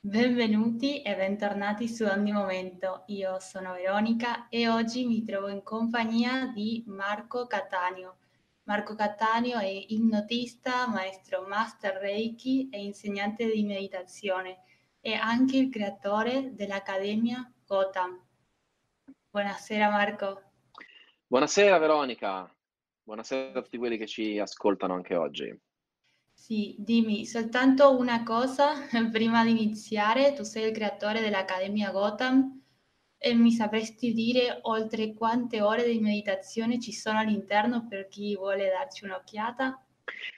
Benvenuti e bentornati su Ogni Momento. Io sono Veronica e oggi mi trovo in compagnia di Marco Cattaneo. Marco Cattaneo è ipnotista, maestro master Reiki e insegnante di meditazione. È anche il creatore dell'Accademia Gotham. Buonasera Marco. Buonasera Veronica, buonasera a tutti quelli che ci ascoltano anche oggi. Sì, dimmi soltanto una cosa prima di iniziare. Tu sei il creatore dell'Accademia Gotham e mi sapresti dire oltre quante ore di meditazione ci sono all'interno per chi vuole darci un'occhiata?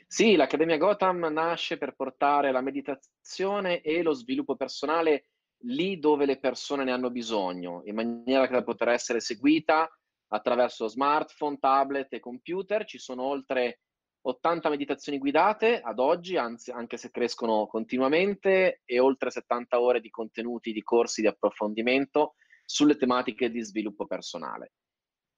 Sì, l'Accademia Gotham nasce per portare la meditazione e lo sviluppo personale lì dove le persone ne hanno bisogno, in maniera che poter essere seguita attraverso smartphone, tablet e computer. Ci sono oltre 80 meditazioni guidate ad oggi, anzi, anche se crescono continuamente, e oltre 70 ore di contenuti, di corsi di approfondimento sulle tematiche di sviluppo personale.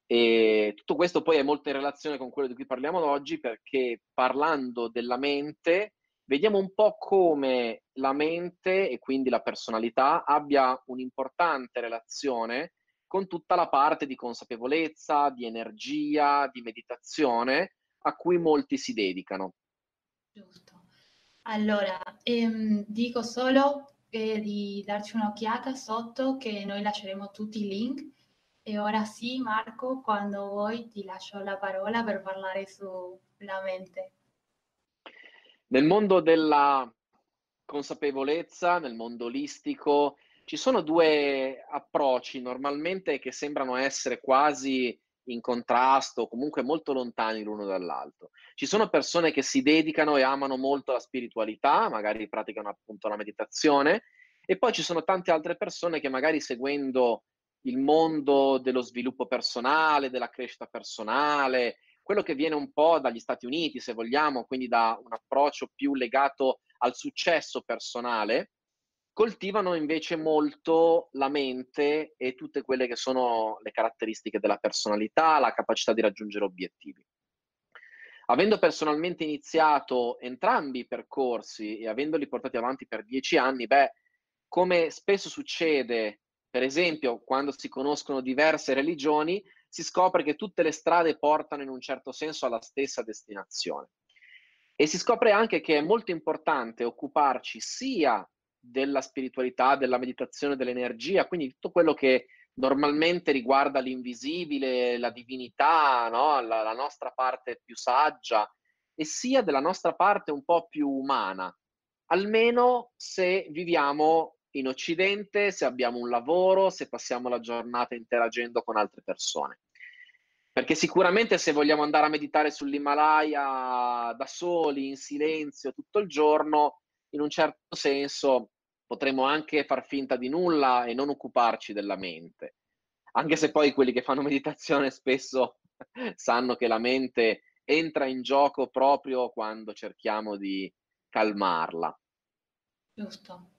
E tutto questo poi è molto in relazione con quello di cui parliamo oggi, perché parlando della mente, vediamo un po' come la mente e quindi la personalità abbia un'importante relazione con tutta la parte di consapevolezza, di energia, di meditazione a cui molti si dedicano. Giusto. Allora, ehm, dico solo eh, di darci un'occhiata sotto che noi lasceremo tutti i link. E ora sì, Marco, quando vuoi ti lascio la parola per parlare sulla mente. Nel mondo della consapevolezza, nel mondo olistico, ci sono due approcci normalmente che sembrano essere quasi in contrasto, comunque molto lontani l'uno dall'altro. Ci sono persone che si dedicano e amano molto la spiritualità, magari praticano appunto la meditazione, e poi ci sono tante altre persone che magari seguendo il mondo dello sviluppo personale, della crescita personale, quello che viene un po' dagli Stati Uniti, se vogliamo, quindi da un approccio più legato al successo personale, coltivano invece molto la mente e tutte quelle che sono le caratteristiche della personalità, la capacità di raggiungere obiettivi. Avendo personalmente iniziato entrambi i percorsi e avendoli portati avanti per dieci anni, beh, come spesso succede, per esempio, quando si conoscono diverse religioni, si scopre che tutte le strade portano in un certo senso alla stessa destinazione. E si scopre anche che è molto importante occuparci sia della spiritualità, della meditazione, dell'energia, quindi tutto quello che normalmente riguarda l'invisibile, la divinità, no? la, la nostra parte più saggia, e sia della nostra parte un po' più umana, almeno se viviamo in Occidente, se abbiamo un lavoro, se passiamo la giornata interagendo con altre persone. Perché sicuramente se vogliamo andare a meditare sull'Himalaya da soli, in silenzio, tutto il giorno, in un certo senso potremmo anche far finta di nulla e non occuparci della mente. Anche se poi quelli che fanno meditazione spesso sanno che la mente entra in gioco proprio quando cerchiamo di calmarla. Giusto.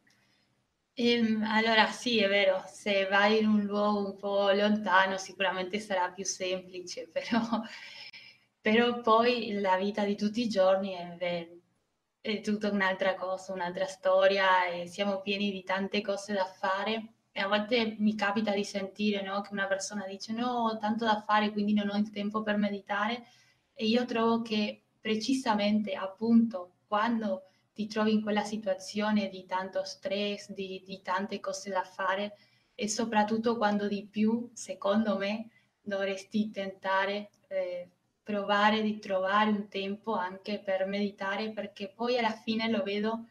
Ehm, allora sì, è vero, se vai in un luogo un po' lontano sicuramente sarà più semplice, però, però poi la vita di tutti i giorni è, è tutta un'altra cosa, un'altra storia e siamo pieni di tante cose da fare. E a volte mi capita di sentire no, che una persona dice no, ho tanto da fare quindi non ho il tempo per meditare. E io trovo che precisamente appunto quando ti trovi in quella situazione di tanto stress, di, di tante cose da fare e soprattutto quando di più, secondo me, dovresti tentare eh, provare di trovare un tempo anche per meditare perché poi alla fine lo vedo,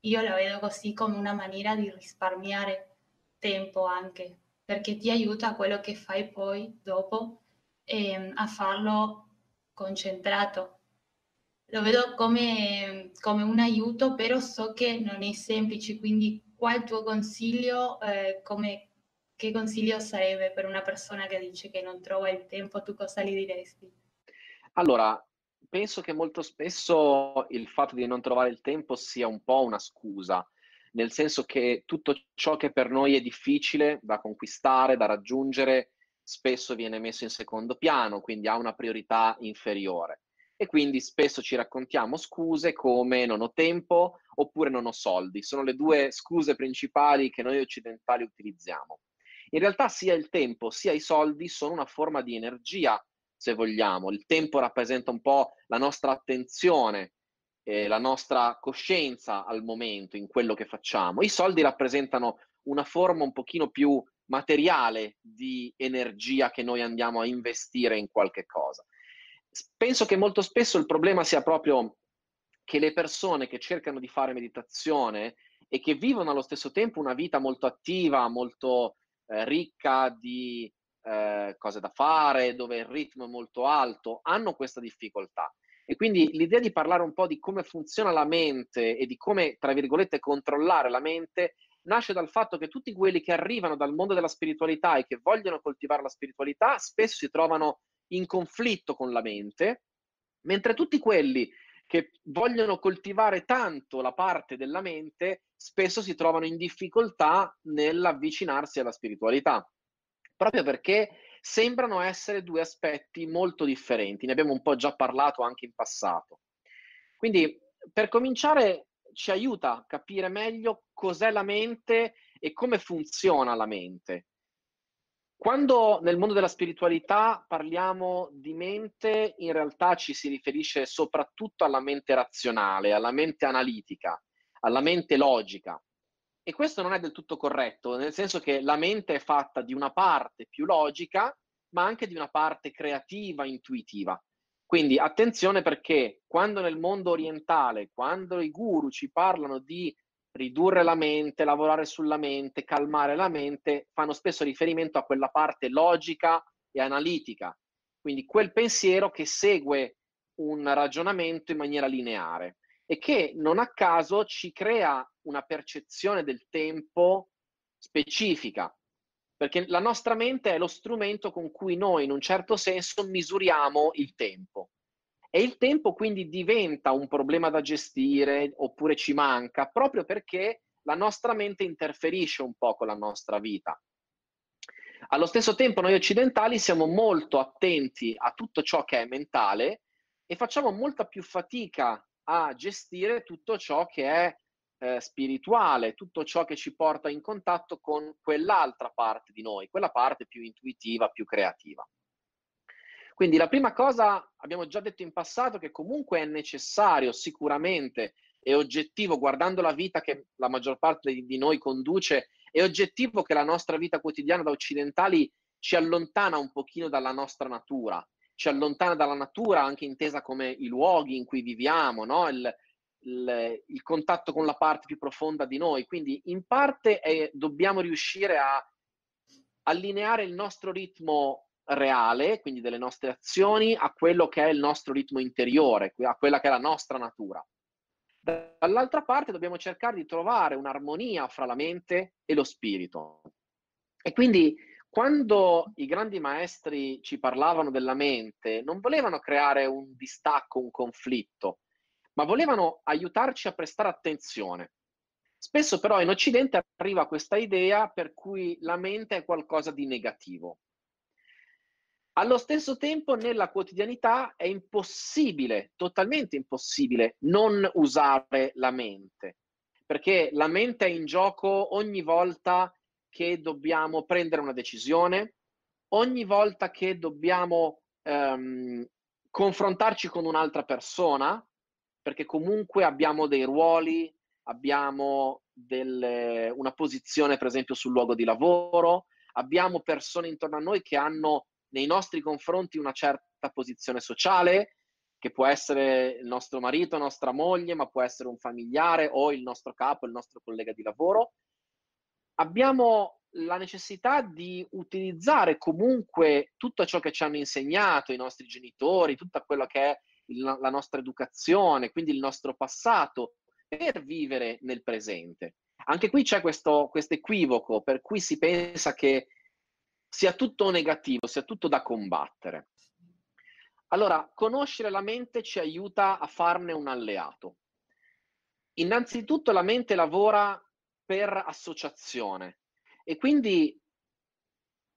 io lo vedo così come una maniera di risparmiare tempo anche perché ti aiuta quello che fai poi dopo eh, a farlo concentrato. Lo vedo come, come, un aiuto, però so che non è semplice, quindi qual è il tuo consiglio? Eh, come, che consiglio sarebbe per una persona che dice che non trova il tempo? Tu cosa gli diresti? Allora, penso che molto spesso il fatto di non trovare il tempo sia un po' una scusa, nel senso che tutto ciò che per noi è difficile da conquistare, da raggiungere, spesso viene messo in secondo piano, quindi ha una priorità inferiore. e quindi spesso ci raccontiamo scuse come non ho tempo oppure non ho soldi. Sono le due scuse principali che noi occidentali utilizziamo. In realtà sia il tempo sia i soldi sono una forma di energia, se vogliamo. Il tempo rappresenta un po' la nostra attenzione, eh, la nostra coscienza al momento in quello che facciamo. I soldi rappresentano una forma un pochino più materiale di energia che noi andiamo a investire in qualche cosa. Penso che molto spesso il problema sia proprio che le persone che cercano di fare meditazione e che vivono allo stesso tempo una vita molto attiva, molto eh, ricca di eh, cose da fare, dove il ritmo è molto alto, hanno questa difficoltà. E quindi l'idea di parlare un po' di come funziona la mente e di come, tra virgolette, controllare la mente nasce dal fatto che tutti quelli che arrivano dal mondo della spiritualità e che vogliono coltivare la spiritualità spesso si trovano in conflitto con la mente, mentre tutti quelli che vogliono coltivare tanto la parte della mente spesso si trovano in difficoltà nell'avvicinarsi alla spiritualità, proprio perché sembrano essere due aspetti molto differenti, ne abbiamo un po' già parlato anche in passato. Quindi per cominciare ci aiuta a capire meglio cos'è la mente e come funziona la mente. Quando nel mondo della spiritualità parliamo di mente, in realtà ci si riferisce soprattutto alla mente razionale, alla mente analitica, alla mente logica. E questo non è del tutto corretto, nel senso che la mente è fatta di una parte più logica, ma anche di una parte creativa, intuitiva. Quindi attenzione perché quando nel mondo orientale, quando i guru ci parlano di ridurre la mente, lavorare sulla mente, calmare la mente, fanno spesso riferimento a quella parte logica e analitica, quindi quel pensiero che segue un ragionamento in maniera lineare e che non a caso ci crea una percezione del tempo specifica, perché la nostra mente è lo strumento con cui noi in un certo senso misuriamo il tempo. E il tempo quindi diventa un problema da gestire oppure ci manca proprio perché la nostra mente interferisce un po' con la nostra vita. Allo stesso tempo noi occidentali siamo molto attenti a tutto ciò che è mentale e facciamo molta più fatica a gestire tutto ciò che è eh, spirituale, tutto ciò che ci porta in contatto con quell'altra parte di noi, quella parte più intuitiva, più creativa. Quindi la prima cosa, abbiamo già detto in passato, che comunque è necessario sicuramente è oggettivo, guardando la vita che la maggior parte di, noi conduce, è oggettivo che la nostra vita quotidiana da occidentali ci allontana un pochino dalla nostra natura, ci allontana dalla natura anche intesa come i luoghi in cui viviamo, no? il, il, il, contatto con la parte più profonda di noi. Quindi in parte è, dobbiamo riuscire a allineare il nostro ritmo reale, quindi delle nostre azioni, a quello che è il nostro ritmo interiore, a quella che è la nostra natura. Dall'altra parte dobbiamo cercare di trovare un'armonia fra la mente e lo spirito. E quindi quando i grandi maestri ci parlavano della mente, non volevano creare un distacco, un conflitto, ma volevano aiutarci a prestare attenzione. Spesso però in Occidente arriva questa idea per cui la mente è qualcosa di negativo. Allo stesso tempo, nella quotidianità è impossibile, totalmente impossibile, non usare la mente, perché la mente è in gioco ogni volta che dobbiamo prendere una decisione, ogni volta che dobbiamo ehm, confrontarci con un'altra persona, perché comunque abbiamo dei ruoli, abbiamo delle, una posizione per esempio sul luogo di lavoro, abbiamo persone intorno a noi che hanno nei nostri confronti una certa posizione sociale, che può essere il nostro marito, nostra moglie, ma può essere un familiare o il nostro capo, il nostro collega di lavoro. Abbiamo la necessità di utilizzare comunque tutto ciò che ci hanno insegnato i nostri genitori, tutta quella che è la nostra educazione, quindi il nostro passato, per vivere nel presente. Anche qui c'è questo equivoco per cui si pensa che sia tutto negativo, sia tutto da combattere. Allora, conoscere la mente ci aiuta a farne un alleato. Innanzitutto la mente lavora per associazione. E quindi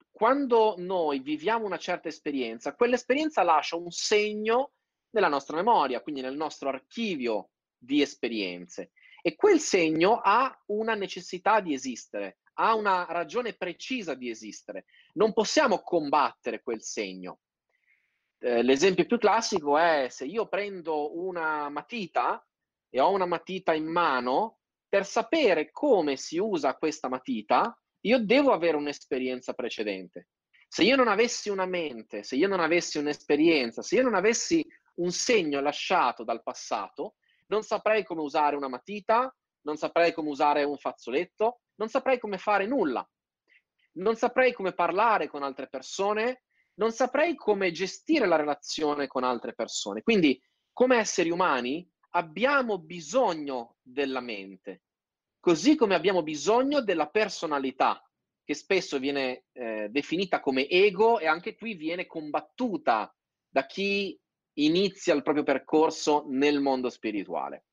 quando noi viviamo una certa esperienza, quell'esperienza lascia un segno nella nostra memoria, quindi nel nostro archivio di esperienze. E quel segno ha una necessità di esistere, ha una ragione precisa di esistere. Non possiamo combattere quel segno. Eh, l'esempio più classico è se io prendo una matita e ho una matita in mano, per sapere come si usa questa matita, io devo avere un'esperienza precedente. Se io non avessi una mente, se io non avessi un'esperienza, se io non avessi un segno lasciato dal passato, non saprei come usare una matita, non saprei come usare un fazzoletto, non saprei come fare nulla. Non saprei come parlare con altre persone, non saprei come gestire la relazione con altre persone. Quindi, come esseri umani, abbiamo bisogno della mente, così come abbiamo bisogno della personalità, che spesso viene eh, definita come ego e anche qui viene combattuta da chi inizia il proprio percorso nel mondo spirituale.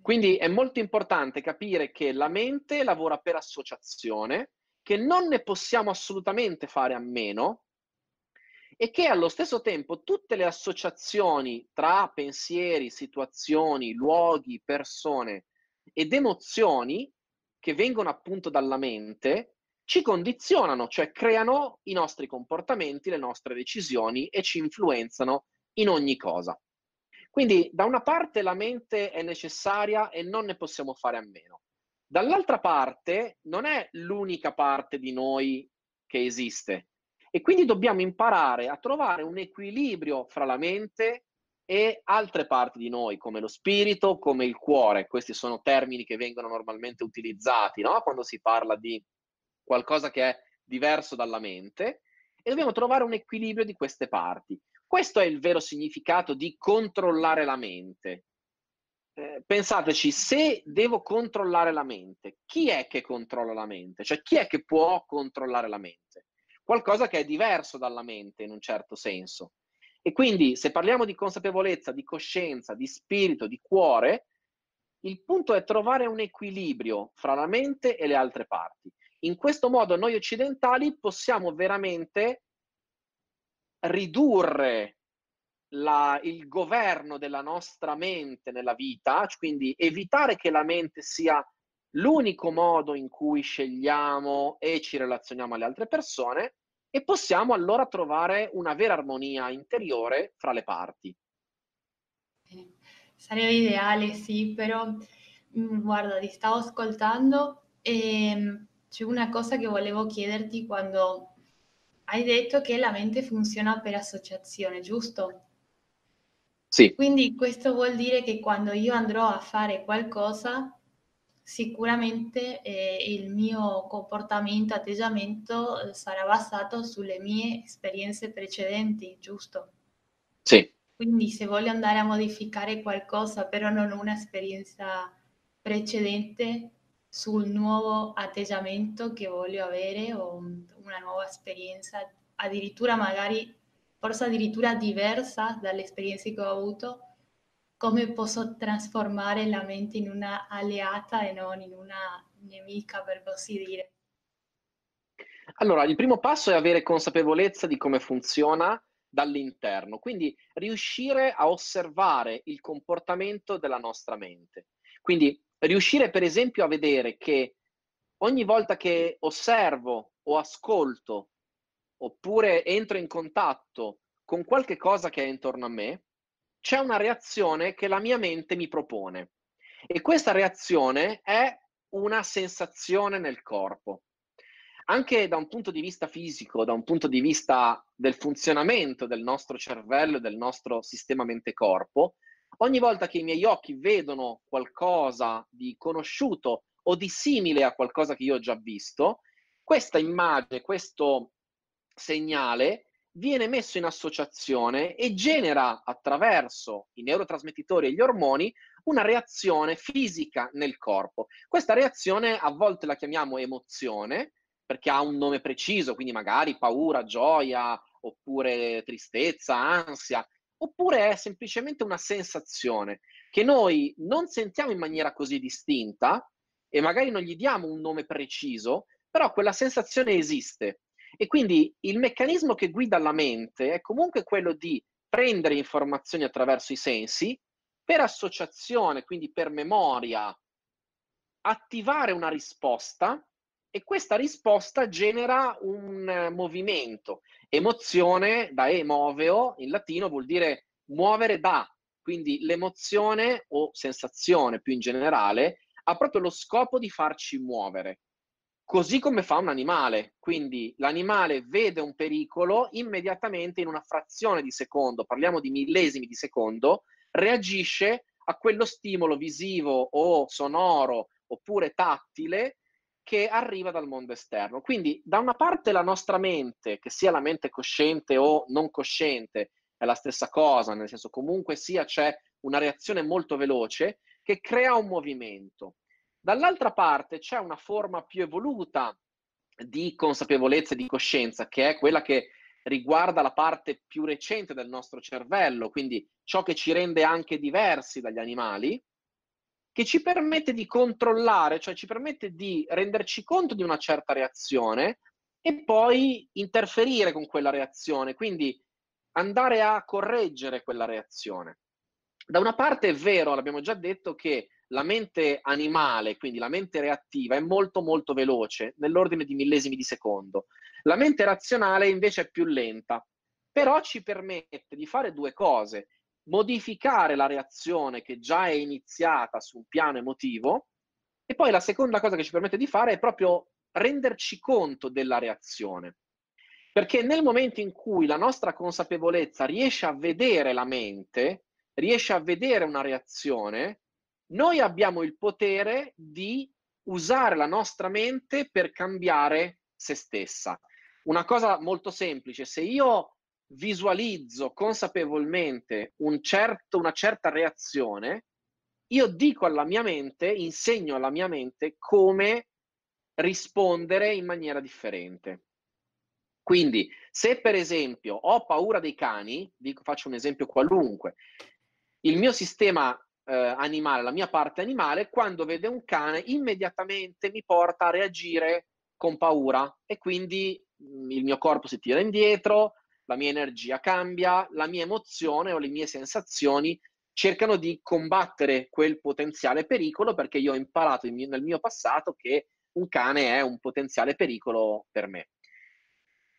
Quindi è molto importante capire che la mente lavora per associazione, che non ne possiamo assolutamente fare a meno e che allo stesso tempo tutte le associazioni tra pensieri, situazioni, luoghi, persone ed emozioni che vengono appunto dalla mente ci condizionano, cioè creano i nostri comportamenti, le nostre decisioni e ci influenzano in ogni cosa. Quindi da una parte la mente è necessaria e non ne possiamo fare a meno. Dall'altra parte non è l'unica parte di noi che esiste e quindi dobbiamo imparare a trovare un equilibrio fra la mente e altre parti di noi, come lo spirito, come il cuore. Questi sono termini che vengono normalmente utilizzati no? quando si parla di qualcosa che è diverso dalla mente e dobbiamo trovare un equilibrio di queste parti. Questo è il vero significato di controllare la mente. Eh, pensateci, se devo controllare la mente, chi è che controlla la mente? Cioè chi è che può controllare la mente? Qualcosa che è diverso dalla mente in un certo senso. E quindi se parliamo di consapevolezza, di coscienza, di spirito, di cuore, il punto è trovare un equilibrio fra la mente e le altre parti. In questo modo noi occidentali possiamo veramente ridurre la, il governo della nostra mente nella vita, quindi evitare che la mente sia l'unico modo in cui scegliamo e ci relazioniamo alle altre persone, e possiamo allora trovare una vera armonia interiore fra le parti. Sarebbe ideale, sì, però mm, guarda, ti stavo ascoltando e c'è una cosa che volevo chiederti quando hai detto che la mente funziona per associazione, giusto? Sì. Quindi questo vuol dire che quando io andrò a fare qualcosa, sicuramente eh, il mio comportamento, atteggiamento eh, sarà basato sulle mie esperienze precedenti, giusto? Sì. Quindi se voglio andare a modificare qualcosa, però non ho un'esperienza precedente sul nuovo atteggiamento che voglio avere o una nuova esperienza, addirittura magari, forse addirittura diversa dalle esperienze che ho avuto, come posso trasformare la mente in una alleata e non in una nemica, per così dire? Allora, il primo passo è avere consapevolezza di come funziona dall'interno, quindi riuscire a osservare il comportamento della nostra mente. Quindi riuscire per esempio a vedere che ogni volta che osservo o ascolto oppure entro in contatto con qualche cosa che è intorno a me, c'è una reazione che la mia mente mi propone. E questa reazione è una sensazione nel corpo. Anche da un punto di vista fisico, da un punto di vista del funzionamento del nostro cervello del nostro sistema mente-corpo, ogni volta che i miei occhi vedono qualcosa di conosciuto o di simile a qualcosa che io ho già visto, questa immagine, questo segnale viene messo in associazione e genera attraverso i neurotrasmettitori e gli ormoni una reazione fisica nel corpo. Questa reazione a volte la chiamiamo emozione perché ha un nome preciso, quindi magari paura, gioia, oppure tristezza, ansia, oppure è semplicemente una sensazione che noi non sentiamo in maniera così distinta e magari non gli diamo un nome preciso, però quella sensazione esiste. E quindi il meccanismo che guida la mente è comunque quello di prendere informazioni attraverso i sensi, per associazione, quindi per memoria, attivare una risposta e questa risposta genera un movimento. Emozione, da emoveo, in latino vuol dire muovere da, quindi l'emozione o sensazione più in generale ha proprio lo scopo di farci muovere. Così come fa un animale, quindi l'animale vede un pericolo immediatamente in una frazione di secondo, parliamo di millesimi di secondo, reagisce a quello stimolo visivo o sonoro oppure tattile che arriva dal mondo esterno. Quindi da una parte la nostra mente, che sia la mente cosciente o non cosciente, è la stessa cosa, nel senso comunque sia c'è una reazione molto veloce che crea un movimento. Dall'altra parte c'è una forma più evoluta di consapevolezza e di coscienza, che è quella che riguarda la parte più recente del nostro cervello, quindi ciò che ci rende anche diversi dagli animali, che ci permette di controllare, cioè ci permette di renderci conto di una certa reazione e poi interferire con quella reazione, quindi andare a correggere quella reazione. Da una parte è vero, l'abbiamo già detto, che la mente animale, quindi la mente reattiva, è molto molto veloce, nell'ordine di millesimi di secondo. La mente razionale invece è più lenta, però ci permette di fare due cose. Modificare la reazione che già è iniziata su un piano emotivo e poi la seconda cosa che ci permette di fare è proprio renderci conto della reazione. Perché nel momento in cui la nostra consapevolezza riesce a vedere la mente, riesce a vedere una reazione, noi abbiamo il potere di usare la nostra mente per cambiare se stessa. Una cosa molto semplice, se io visualizzo consapevolmente un certo, una certa reazione, io dico alla mia mente, insegno alla mia mente come rispondere in maniera differente. Quindi, se per esempio ho paura dei cani, dico, faccio un esempio qualunque, il mio sistema eh, animale, la mia parte animale, quando vede un cane, immediatamente mi porta a reagire con paura e quindi mh, mm, il mio corpo si tira indietro, la mia energia cambia, la mia emozione o le mie sensazioni cercano di combattere quel potenziale pericolo perché io ho imparato mio, nel mio passato che un cane è un potenziale pericolo per me.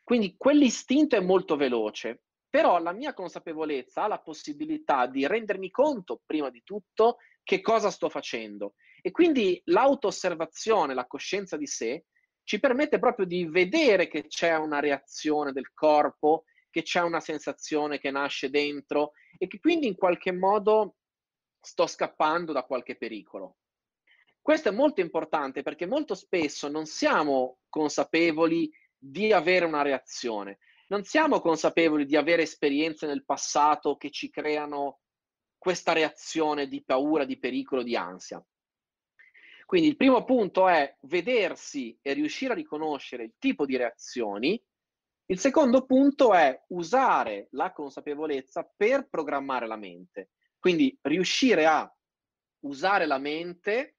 Quindi quell'istinto è molto veloce, però la mia consapevolezza ha la possibilità di rendermi conto, prima di tutto, che cosa sto facendo. E quindi l'auto-osservazione, la coscienza di sé, ci permette proprio di vedere che c'è una reazione del corpo, che c'è una sensazione che nasce dentro e che quindi in qualche modo sto scappando da qualche pericolo. Questo è molto importante perché molto spesso non siamo consapevoli di avere una reazione non siamo consapevoli di avere esperienze nel passato che ci creano questa reazione di paura, di pericolo, di ansia. Quindi il primo punto è vedersi e riuscire a riconoscere il tipo di reazioni. Il secondo punto è usare la consapevolezza per programmare la mente. Quindi riuscire a usare la mente,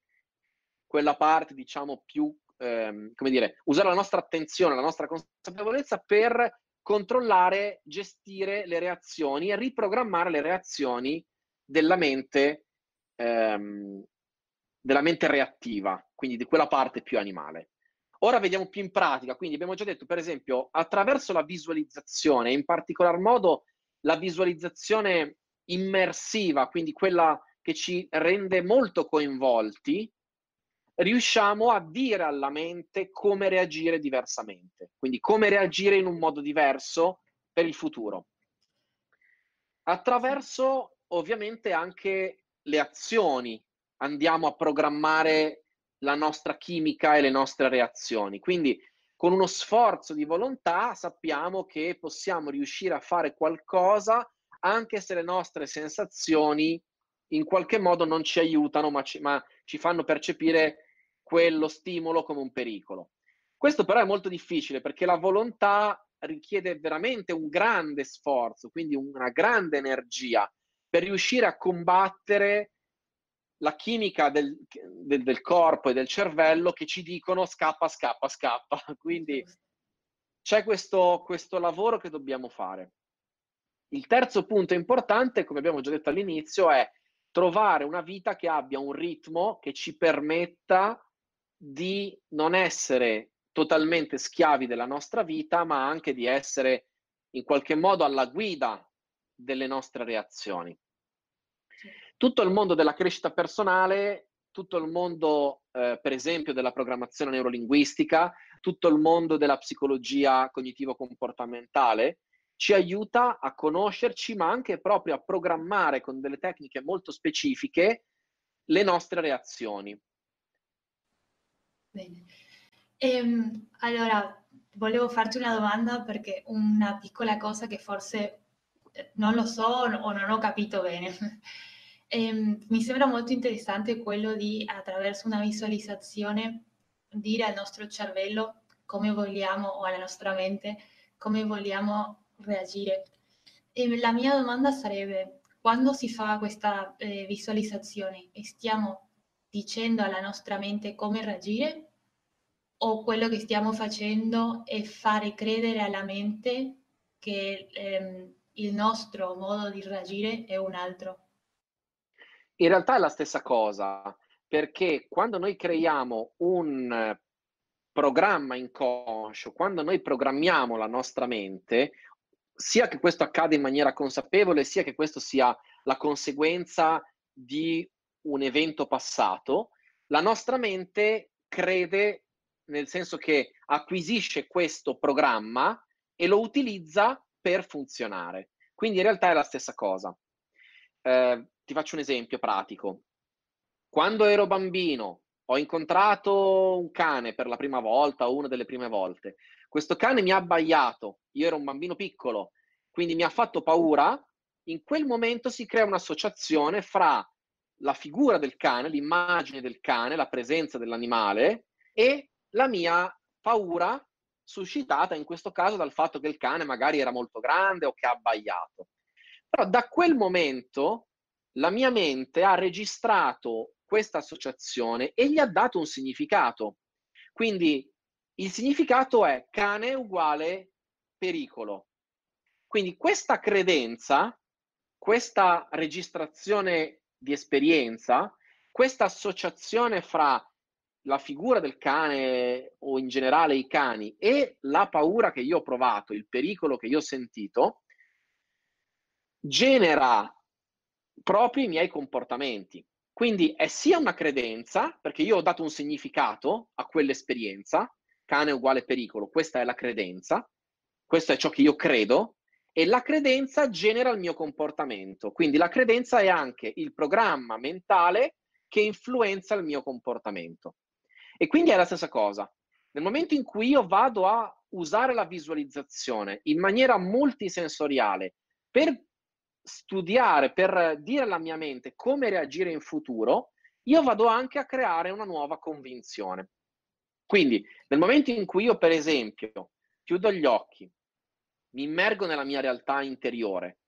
quella parte diciamo più, ehm, come dire, usare la nostra attenzione, la nostra consapevolezza per controllare, gestire le reazioni e riprogrammare le reazioni della mente, ehm, della mente reattiva, quindi di quella parte più animale. Ora vediamo più in pratica, quindi abbiamo già detto, per esempio, attraverso la visualizzazione, in particolar modo la visualizzazione immersiva, quindi quella che ci rende molto coinvolti, riusciamo a dire alla mente come reagire diversamente, quindi come reagire in un modo diverso per il futuro. Attraverso ovviamente anche le azioni. Andiamo a programmare la nostra chimica e le nostre reazioni. Quindi con uno sforzo di volontà sappiamo che possiamo riuscire a fare qualcosa anche se le nostre sensazioni in qualche modo non ci aiutano, ma ci, ma ci fanno percepire quello stimolo come un pericolo. Questo però è molto difficile perché la volontà richiede veramente un grande sforzo, quindi una grande energia per riuscire a combattere la chimica del, del, del, corpo e del cervello che ci dicono scappa, scappa, scappa. Quindi c'è questo, questo lavoro che dobbiamo fare. Il terzo punto importante, come abbiamo già detto all'inizio, è trovare una vita che abbia un ritmo che ci permetta di non essere totalmente schiavi della nostra vita, ma anche di essere in qualche modo alla guida delle nostre reazioni. Tutto il mondo della crescita personale, tutto il mondo, eh, per esempio, della programmazione neurolinguistica, tutto il mondo della psicologia cognitivo-comportamentale, ci aiuta a conoscerci, ma anche proprio a programmare con delle tecniche molto specifiche le nostre reazioni. Bene. Ehm, allora, volevo farti una domanda perché una piccola cosa che forse eh, non lo so o non ho capito bene. Ehm, mi sembra molto interessante quello di, attraverso una visualizzazione, dire al nostro cervello come vogliamo o alla nostra mente come vogliamo reagire. E la mia domanda sarebbe, quando si fa questa eh, visualizzazione, stiamo dicendo alla nostra mente come reagire o quello che stiamo facendo è fare credere alla mente che ehm, il nostro modo di reagire è un altro? In realtà è la stessa cosa, perché quando noi creiamo un programma inconscio, quando noi programmiamo la nostra mente, sia che questo accada in maniera consapevole, sia che questo sia la conseguenza di un evento passato, la nostra mente crede nel senso che acquisisce questo programma e lo utilizza per funzionare. Quindi in realtà è la stessa cosa. Eh, ti faccio un esempio pratico. Quando ero bambino ho incontrato un cane per la prima volta o una delle prime volte. Questo cane mi ha abbaiato, io ero un bambino piccolo, quindi mi ha fatto paura. In quel momento si crea un'associazione fra la figura del cane, l'immagine del cane, la presenza dell'animale e la mia paura suscitata in questo caso dal fatto che il cane magari era molto grande o che ha abbaiato. Però da quel momento la mia mente ha registrato questa associazione e gli ha dato un significato. Quindi il significato è cane uguale pericolo. Quindi questa credenza, questa registrazione di esperienza, questa associazione fra la figura del cane o in generale i cani e la paura che io ho provato, il pericolo che io ho sentito, genera proprio i miei comportamenti. Quindi è sia una credenza, perché io ho dato un significato a quell'esperienza, cane uguale pericolo, questa è la credenza, questo è ciò che io credo, e la credenza genera il mio comportamento. Quindi la credenza è anche il programma mentale che influenza il mio comportamento. E quindi è la stessa cosa. Nel momento in cui io vado a usare la visualizzazione in maniera multisensoriale per studiare, per dire alla mia mente come reagire in futuro, io vado anche a creare una nuova convinzione. Quindi, nel momento in cui io, per esempio, chiudo gli occhi, mi immergo nella mia realtà interiore,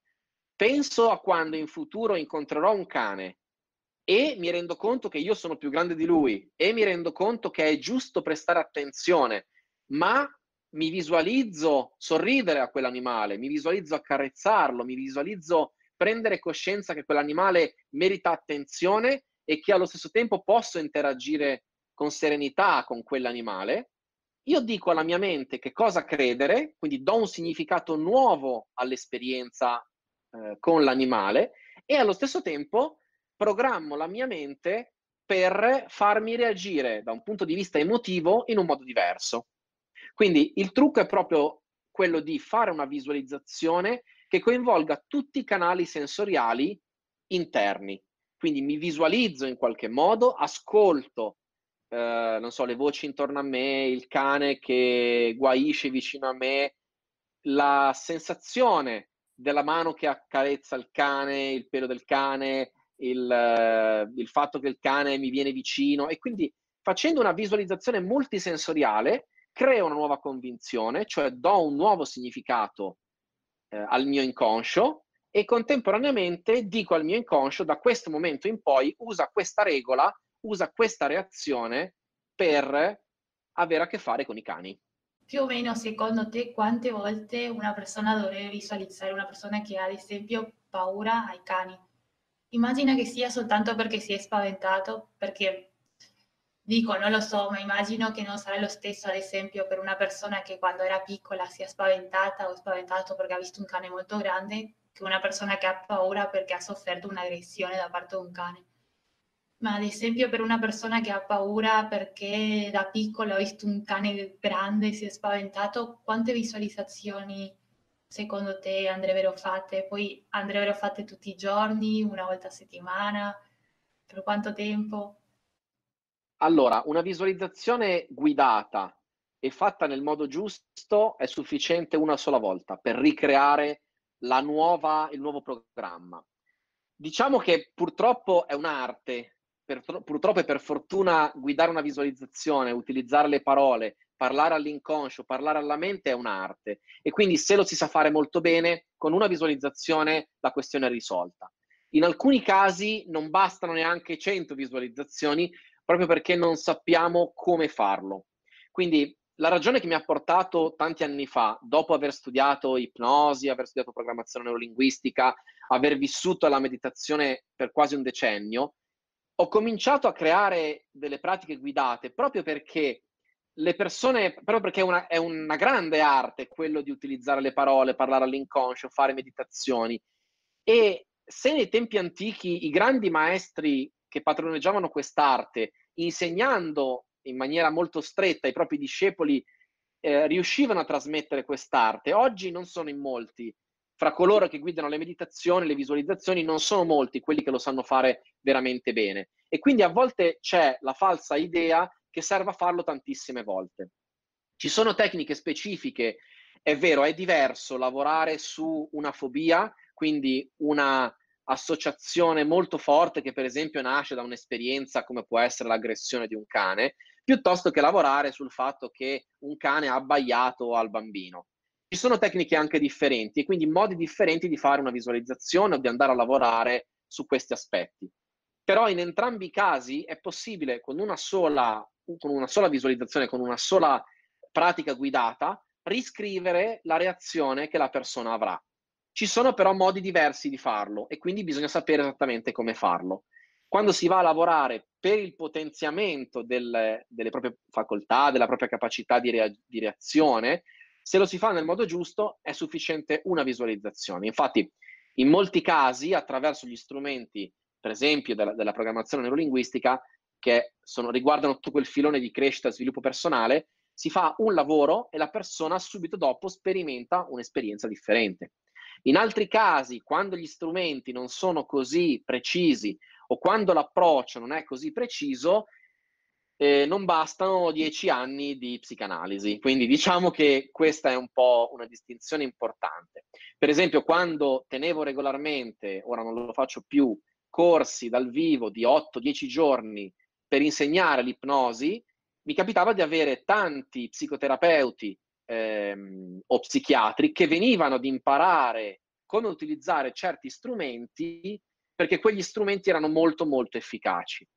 penso a quando in futuro incontrerò un cane e mi rendo conto che io sono più grande di lui e mi rendo conto che è giusto prestare attenzione, ma mi visualizzo sorridere a quell'animale, mi visualizzo accarezzarlo, mi visualizzo prendere coscienza che quell'animale merita attenzione e che allo stesso tempo posso interagire con serenità con quell'animale, io dico alla mia mente che cosa credere, quindi do un significato nuovo all'esperienza eh, con l'animale e allo stesso tempo programmo la mia mente per farmi reagire da un punto di vista emotivo in un modo diverso. Quindi il trucco è proprio quello di fare una visualizzazione che coinvolga tutti i canali sensoriali interni. Quindi mi visualizzo in qualche modo, ascolto, eh, non so, le voci intorno a me, il cane che guaisce vicino a me, la sensazione della mano che accarezza il cane, il pelo del cane, il, eh, il fatto che il cane mi viene vicino e quindi facendo una visualizzazione multisensoriale creo una nuova convinzione, cioè do un nuovo significato eh, al mio inconscio e contemporaneamente dico al mio inconscio da questo momento in poi usa questa regola, usa questa reazione per avere a che fare con i cani. più o meno secondo te quante volte una persona dovrebbe visualizzare una persona che ha ad esempio paura ai cani? Immagina che sia soltanto perché si è spaventato, perché dico, non lo so, ma immagino che non sarà lo stesso ad esempio per una persona che quando era piccola si è spaventata o spaventato perché ha visto un cane molto grande, che una persona che ha paura perché ha sofferto un'aggressione da parte di un cane. Ma ad esempio per una persona che ha paura perché da piccola ha visto un cane grande e si è spaventato, quante visualizzazioni secondo te andrebbero fatte? Poi andrebbero fatte tutti i giorni, una volta a settimana? Per quanto tempo? Allora, una visualizzazione guidata e fatta nel modo giusto è sufficiente una sola volta per ricreare nuova, il nuovo programma. Diciamo che purtroppo è un'arte per, purtroppo e per fortuna guidare una visualizzazione, utilizzare le parole, parlare all'inconscio, parlare alla mente è un'arte e quindi se lo si sa fare molto bene, con una visualizzazione la questione è risolta. In alcuni casi non bastano neanche 100 visualizzazioni proprio perché non sappiamo come farlo. Quindi la ragione che mi ha portato tanti anni fa, dopo aver studiato ipnosi, aver studiato programmazione neurolinguistica, aver vissuto la meditazione per quasi un decennio, ho cominciato a creare delle pratiche guidate proprio perché le persone, proprio perché è una, è una grande arte quello di utilizzare le parole, parlare all'inconscio, fare meditazioni. E se nei tempi antichi i grandi maestri che padroneggiavano quest'arte, insegnando in maniera molto stretta ai propri discepoli, eh, riuscivano a trasmettere quest'arte, oggi non sono in molti fra coloro che guidano le meditazioni, le visualizzazioni, non sono molti quelli che lo sanno fare veramente bene. E quindi a volte c'è la falsa idea che serva a farlo tantissime volte. Ci sono tecniche specifiche, è vero, è diverso lavorare su una fobia, quindi una associazione molto forte che per esempio nasce da un'esperienza come può essere l'aggressione di un cane, piuttosto che lavorare sul fatto che un cane ha abbaiato al bambino. Ci sono tecniche anche differenti e quindi modi differenti di fare una visualizzazione o di andare a lavorare su questi aspetti. Però in entrambi i casi è possibile con una sola, con una sola visualizzazione, con una sola pratica guidata, riscrivere la reazione che la persona avrà. Ci sono però modi diversi di farlo e quindi bisogna sapere esattamente come farlo. Quando si va a lavorare per il potenziamento del, delle proprie facoltà, della propria capacità di, rea- di reazione, se lo si fa nel modo giusto è sufficiente una visualizzazione. Infatti, in molti casi, attraverso gli strumenti, per esempio, della, della programmazione neurolinguistica, che sono, riguardano tutto quel filone di crescita e sviluppo personale, si fa un lavoro e la persona subito dopo sperimenta un'esperienza differente. In altri casi, quando gli strumenti non sono così precisi o quando l'approccio non è così preciso, eh, non bastano dieci anni di psicanalisi. Quindi diciamo che questa è un po' una distinzione importante. Per esempio, quando tenevo regolarmente, ora non lo faccio più, corsi dal vivo di 8-10 giorni per insegnare l'ipnosi, mi capitava di avere tanti psicoterapeuti ehm, o psichiatri che venivano ad imparare come utilizzare certi strumenti perché quegli strumenti erano molto molto efficaci.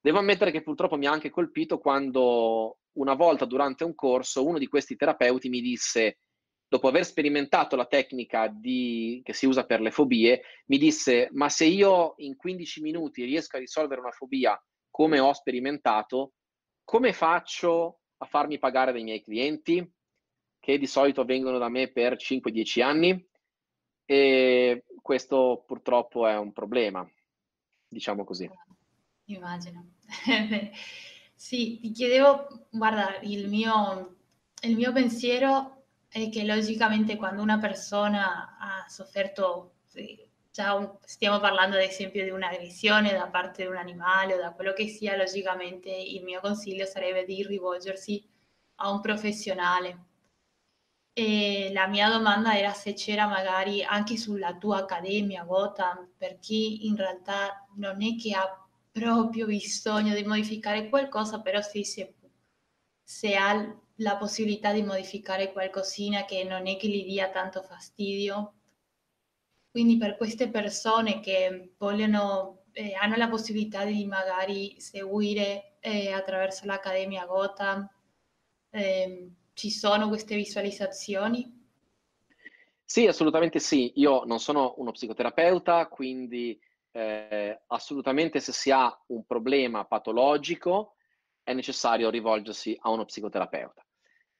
Devo ammettere che purtroppo mi ha anche colpito quando una volta durante un corso uno di questi terapeuti mi disse, dopo aver sperimentato la tecnica di, che si usa per le fobie, mi disse, ma se io in 15 minuti riesco a risolvere una fobia come ho sperimentato, come faccio a farmi pagare dai miei clienti, che di solito vengono da me per 5-10 anni? E questo purtroppo è un problema, diciamo così. Immagino. sì, ti chiedevo, guarda, il mio, il mio pensiero è che logicamente quando una persona ha sofferto, un, stiamo parlando ad esempio di un'aggressione da parte di un animale o da quello che sia, logicamente il mio consiglio sarebbe di rivolgersi a un professionale. E la mia domanda era se c'era magari anche sulla tua accademia Gotham, per chi in realtà non è che ha proprio bisogno di modificare qualcosa, però sì, se, se ha la possibilità di modificare qualcosina che non è che gli dia tanto fastidio. Quindi per queste persone che vogliono, eh, hanno la possibilità di magari seguire eh, attraverso l'Accademia Gotham, eh, ci sono queste visualizzazioni? Sì, assolutamente sì. Io non sono uno psicoterapeuta, quindi eh, assolutamente se si ha un problema patologico è necessario rivolgersi a uno psicoterapeuta.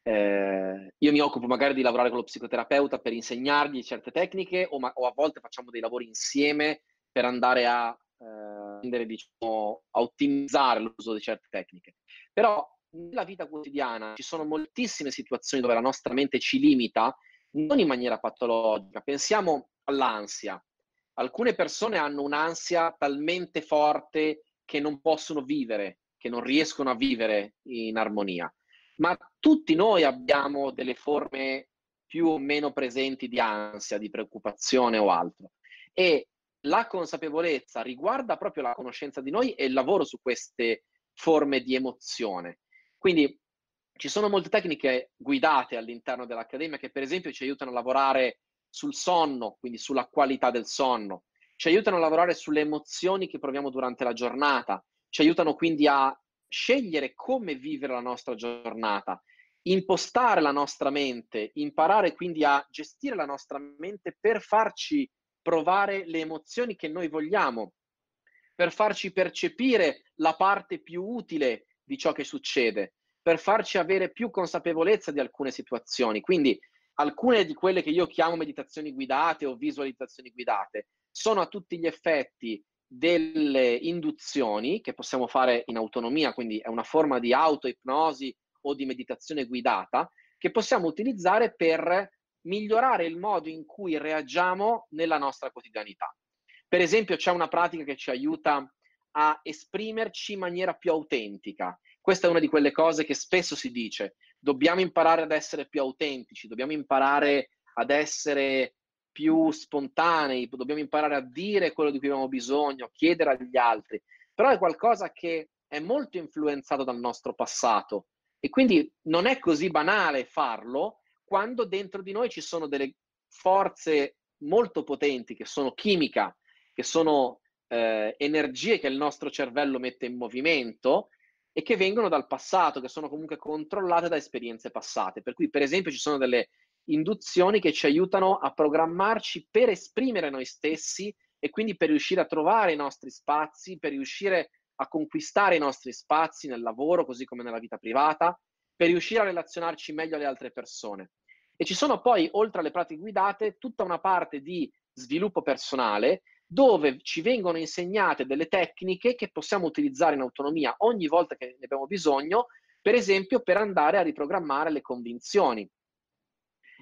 Eh, io mi occupo magari di lavorare con lo psicoterapeuta per insegnargli certe tecniche o, ma, o a volte facciamo dei lavori insieme per andare a, eh, diciamo, a ottimizzare l'uso di certe tecniche. Però nella vita quotidiana ci sono moltissime situazioni dove la nostra mente ci limita, non in maniera patologica. Pensiamo all'ansia. Alcune persone hanno un'ansia talmente forte che non possono vivere, che non riescono a vivere in armonia. Ma tutti noi abbiamo delle forme più o meno presenti di ansia, di preoccupazione o altro. E la consapevolezza riguarda proprio la conoscenza di noi e il lavoro su queste forme di emozione. Quindi ci sono molte tecniche guidate all'interno dell'Accademia che per esempio ci aiutano a lavorare sul sonno, quindi sulla qualità del sonno, ci aiutano a lavorare sulle emozioni che proviamo durante la giornata, ci aiutano quindi a scegliere come vivere la nostra giornata, impostare la nostra mente, imparare quindi a gestire la nostra mente per farci provare le emozioni che noi vogliamo, per farci percepire la parte più utile di ciò che succede, per farci avere più consapevolezza di alcune situazioni. Quindi alcune di quelle che io chiamo meditazioni guidate o visualizzazioni guidate sono a tutti gli effetti delle induzioni che possiamo fare in autonomia, quindi è una forma di autoipnosi o di meditazione guidata che possiamo utilizzare per migliorare il modo in cui reagiamo nella nostra quotidianità. Per esempio, c'è una pratica che ci aiuta a esprimerci in maniera più autentica. Questa è una di quelle cose che spesso si dice, dobbiamo imparare ad essere più autentici, dobbiamo imparare ad essere più spontanei, dobbiamo imparare a dire quello di cui abbiamo bisogno, chiedere agli altri, però è qualcosa che è molto influenzato dal nostro passato e quindi non è così banale farlo quando dentro di noi ci sono delle forze molto potenti che sono chimica, che sono eh, energie che il nostro cervello mette in movimento e che vengono dal passato, che sono comunque controllate da esperienze passate. Per cui, per esempio, ci sono delle induzioni che ci aiutano a programmarci per esprimere noi stessi e quindi per riuscire a trovare i nostri spazi, per riuscire a conquistare i nostri spazi nel lavoro, così come nella vita privata, per riuscire a relazionarci meglio alle altre persone. E ci sono poi, oltre alle pratiche guidate, tutta una parte di sviluppo personale dove ci vengono insegnate delle tecniche che possiamo utilizzare in autonomia ogni volta che ne abbiamo bisogno, per esempio per andare a riprogrammare le convinzioni.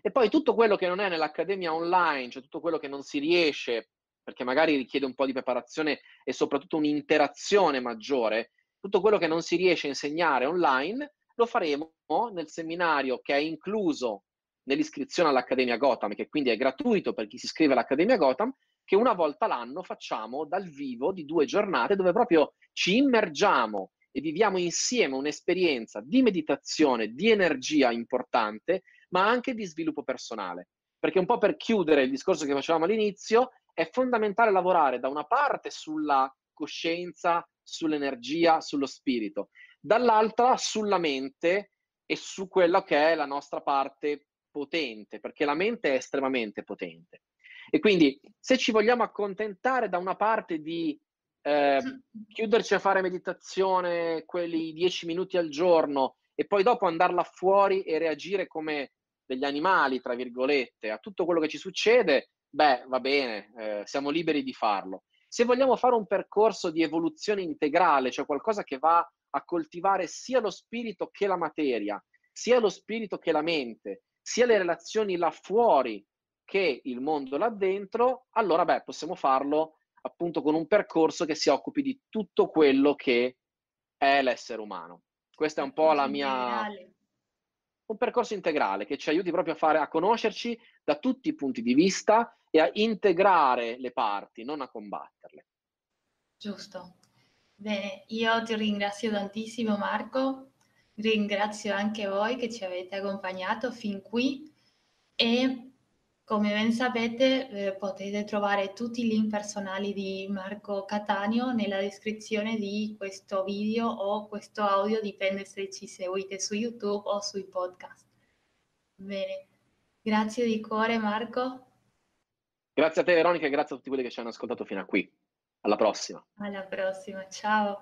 E poi tutto quello che non è nell'accademia online, cioè tutto quello che non si riesce, perché magari richiede un po' di preparazione e soprattutto un'interazione maggiore, tutto quello che non si riesce a insegnare online, lo faremo nel seminario che è incluso nell'iscrizione all'Accademia Gotham, che quindi è gratuito per chi si iscrive all'Accademia Gotham, che una volta l'anno facciamo dal vivo di due giornate dove proprio ci immergiamo e viviamo insieme un'esperienza di meditazione, di energia importante ma anche di sviluppo personale. Perché un po' per chiudere il discorso che facevamo all'inizio, è fondamentale lavorare da una parte sulla coscienza, sull'energia, sullo spirito, dall'altra sulla mente e su quella che è la nostra parte potente, perché la mente è estremamente potente. E quindi se ci vogliamo accontentare da una parte di eh, chiuderci a fare meditazione quelli dieci minuti al giorno e poi dopo andarla fuori e reagire come degli animali, tra virgolette, a tutto quello che ci succede, beh, va bene, eh, siamo liberi di farlo. Se vogliamo fare un percorso di evoluzione integrale, cioè qualcosa che va a coltivare sia lo spirito che la materia, sia lo spirito che la mente, sia le relazioni là fuori che il mondo là dentro, allora beh, possiamo farlo appunto con un percorso che si occupi di tutto quello che è l'essere umano. Questa è un po' la mia, un percorso integrale che ci aiuti proprio a fare, a conoscerci da tutti i punti di vista e a integrare le parti, non a combatterle. Giusto. Bene, io ti ringrazio tantissimo Marco, ringrazio anche voi che ci avete accompagnato fin qui e come ben sapete eh, potete trovare tutti i link personali di Marco Catania nella descrizione di questo video o questo audio, dipende se ci seguite su YouTube o sui podcast. Bene, grazie di cuore Marco. Grazie a te Veronica e grazie a tutti quelli che ci hanno ascoltato fino a qui. Alla prossima. Alla prossima, ciao.